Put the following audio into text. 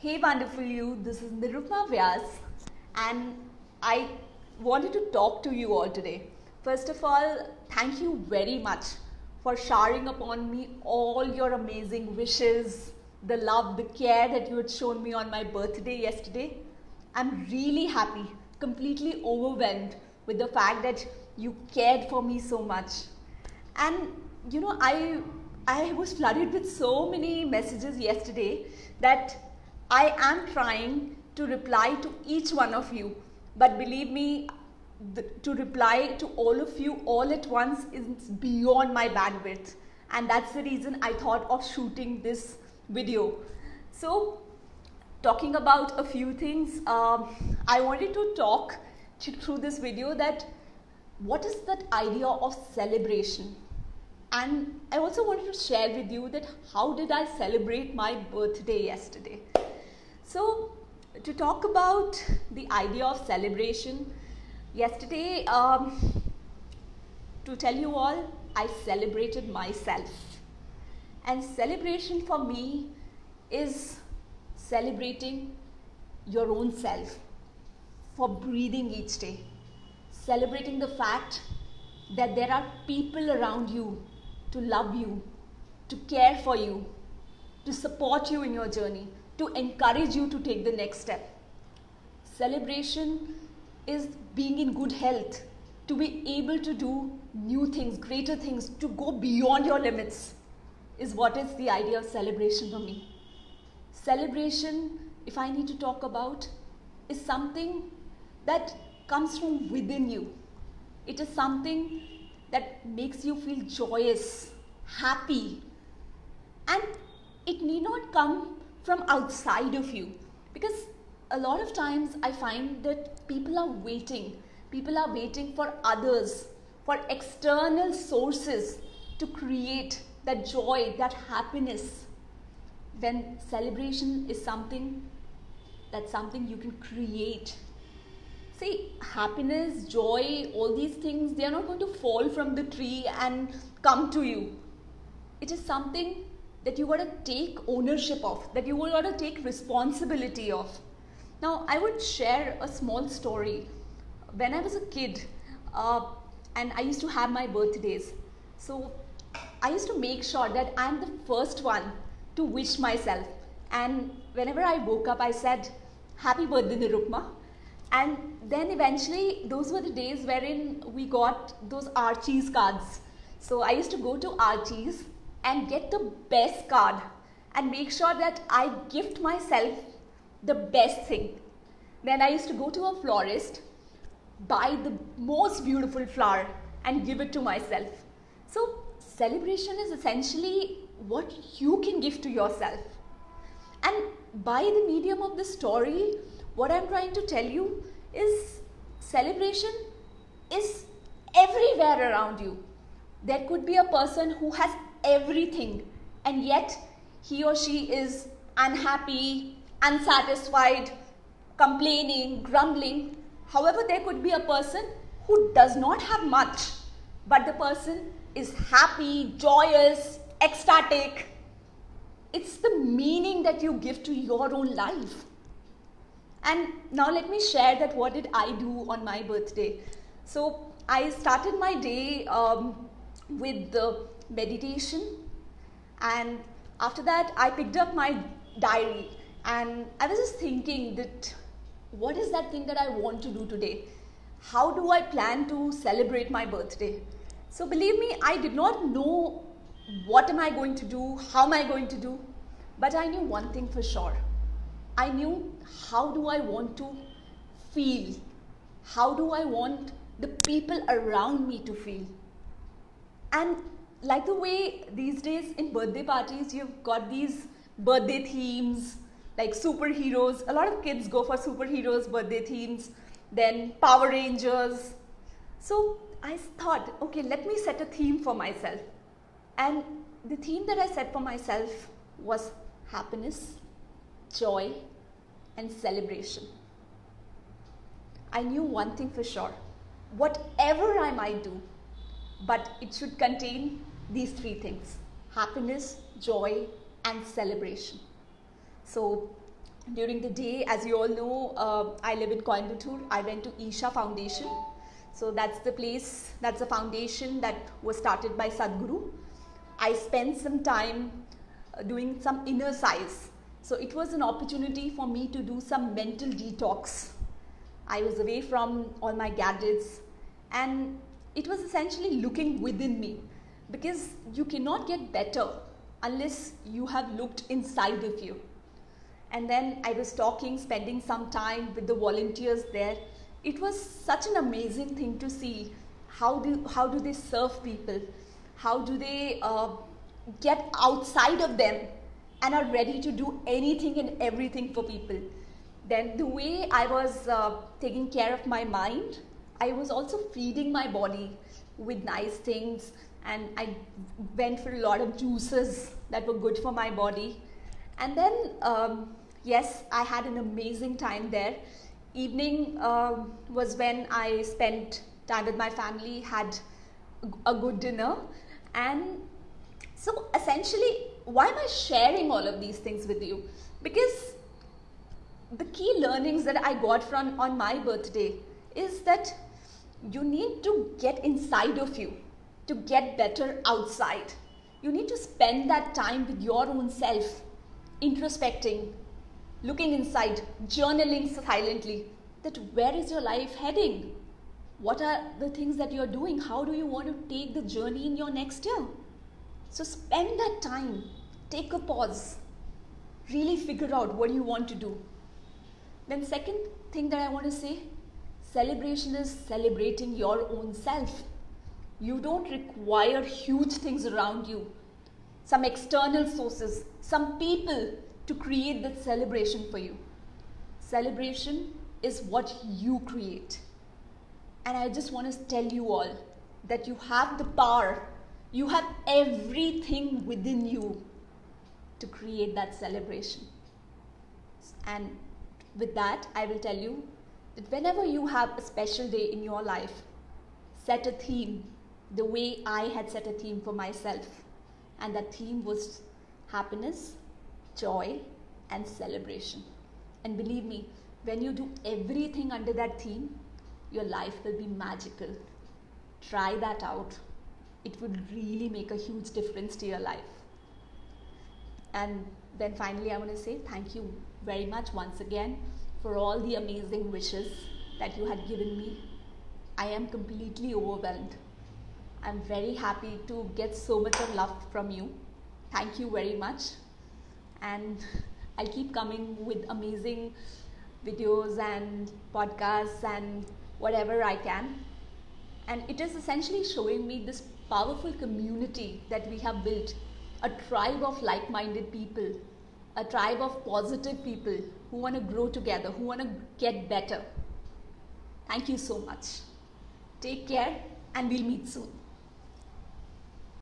Hey, wonderful you. This is Nirupma Vyas, and I wanted to talk to you all today. First of all, thank you very much for showering upon me all your amazing wishes, the love, the care that you had shown me on my birthday yesterday. I'm really happy, completely overwhelmed with the fact that you cared for me so much. And you know, I I was flooded with so many messages yesterday that I am trying to reply to each one of you. But believe me, to reply to all of you all at once is beyond my bandwidth. And that's the reason I thought of shooting this video. So, talking about a few things, um, I wanted to talk to, through this video that what is that idea of celebration? And I also wanted to share with you that how did I celebrate my birthday yesterday? So, to talk about the idea of celebration, yesterday, um, to tell you all, I celebrated myself. And celebration for me is celebrating your own self for breathing each day, celebrating the fact that there are people around you to love you, to care for you, to support you in your journey, to encourage you to take the next step. Celebration is being in good health, to be able to do new things, greater things, to go beyond your limits, is what is the idea of celebration for me. Celebration, if I need to talk about, is something that comes from within you. It is something that makes you feel joyous, happy, and it need not come from outside of you because a lot of times I find that people are waiting. People are waiting for others, for external sources to create that joy, that happiness. When celebration is something that's something you can create. See, happiness, joy, all these things, they are not going to fall from the tree and come to you. It is something that you got to take ownership of, that you got to take responsibility of. Now, I would share a small story. When I was a kid, uh, and I used to have my birthdays, so I used to make sure that I'm the first one to wish myself. And whenever I woke up, I said, Happy birthday, Nirupma. And then eventually, those were the days wherein we got those Archie's cards. So I used to go to Archie's and get the best card and make sure that I gift myself the best thing. Then I used to go to a florist, buy the most beautiful flower and give it to myself. So, celebration is essentially what you can give to yourself. And by the medium of this story, what I'm trying to tell you is celebration is everywhere around you. There could be a person who has everything and yet he or she is unhappy, unsatisfied, complaining, grumbling. However, there could be a person who does not have much, but the person is happy, joyous, ecstatic. It's the meaning that you give to your own life. And now let me share that what did I do on my birthday. So I started my day um, with the meditation and after that I picked up my diary and I was just thinking that what is that thing that I want to do today? How do I plan to celebrate my birthday? So believe me, I did not know what am I going to do, how am I going to do, but I knew one thing for sure. I knew how do I want to feel? How do I want the people around me to feel? And like the way these days in birthday parties, you've got these birthday themes like superheroes. A lot of kids go for superheroes birthday themes, then Power Rangers. So I thought, okay, let me set a theme for myself. And the theme that I set for myself was happiness, joy, and celebration. I knew one thing for sure whatever I might do, but it should contain these three things happiness, joy, and celebration. So, during the day, as you all know, uh, I live in Coimbatore. I went to Isha Foundation. So that's the place, that's the foundation that was started by Sadhguru. I spent some time uh, doing some inner size. So it was an opportunity for me to do some mental detox. I was away from all my gadgets and it was essentially looking within me because you cannot get better unless you have looked inside of you. And then I was talking, spending some time with the volunteers there. It was such an amazing thing to see how do, how do they serve people? How do they uh, get outside of them and are ready to do anything and everything for people? Then the way I was uh, taking care of my mind, I was also feeding my body with nice things and I went for a lot of juices that were good for my body. And then, um, yes, I had an amazing time there. Evening um, was when I spent time with my family, had a good dinner, and so essentially, why am I sharing all of these things with you? Because the key learnings that I got from on my birthday is that you need to get inside of you to get better outside. You need to spend that time with your own self, introspecting, looking inside, journaling silently that where is your life heading? What are the things that you're doing? How do you want to take the journey in your next year? So spend that time, take a pause, really figure out what you want to do. Then, second thing that I want to say celebration is celebrating your own self. You don't require huge things around you, some external sources, some people to create that celebration for you. Celebration is what you create. And I just want to tell you all that you have the power, you have everything within you to create that celebration. And with that, I will tell you that whenever you have a special day in your life, set a theme the way I had set a theme for myself. And that theme was happiness, joy, and celebration. And believe me, when you do everything under that theme, your life will be magical. Try that out. It would really make a huge difference to your life. And then finally, I want to say thank you very much once again for all the amazing wishes that you had given me. I am completely overwhelmed. I'm very happy to get so much of love from you. Thank you very much. And I'll keep coming with amazing videos and podcasts and whatever I can. And it is essentially showing me this powerful community that we have built a tribe of like minded people, a tribe of positive people who want to grow together, who want to get better. Thank you so much. Take care, and we'll meet soon.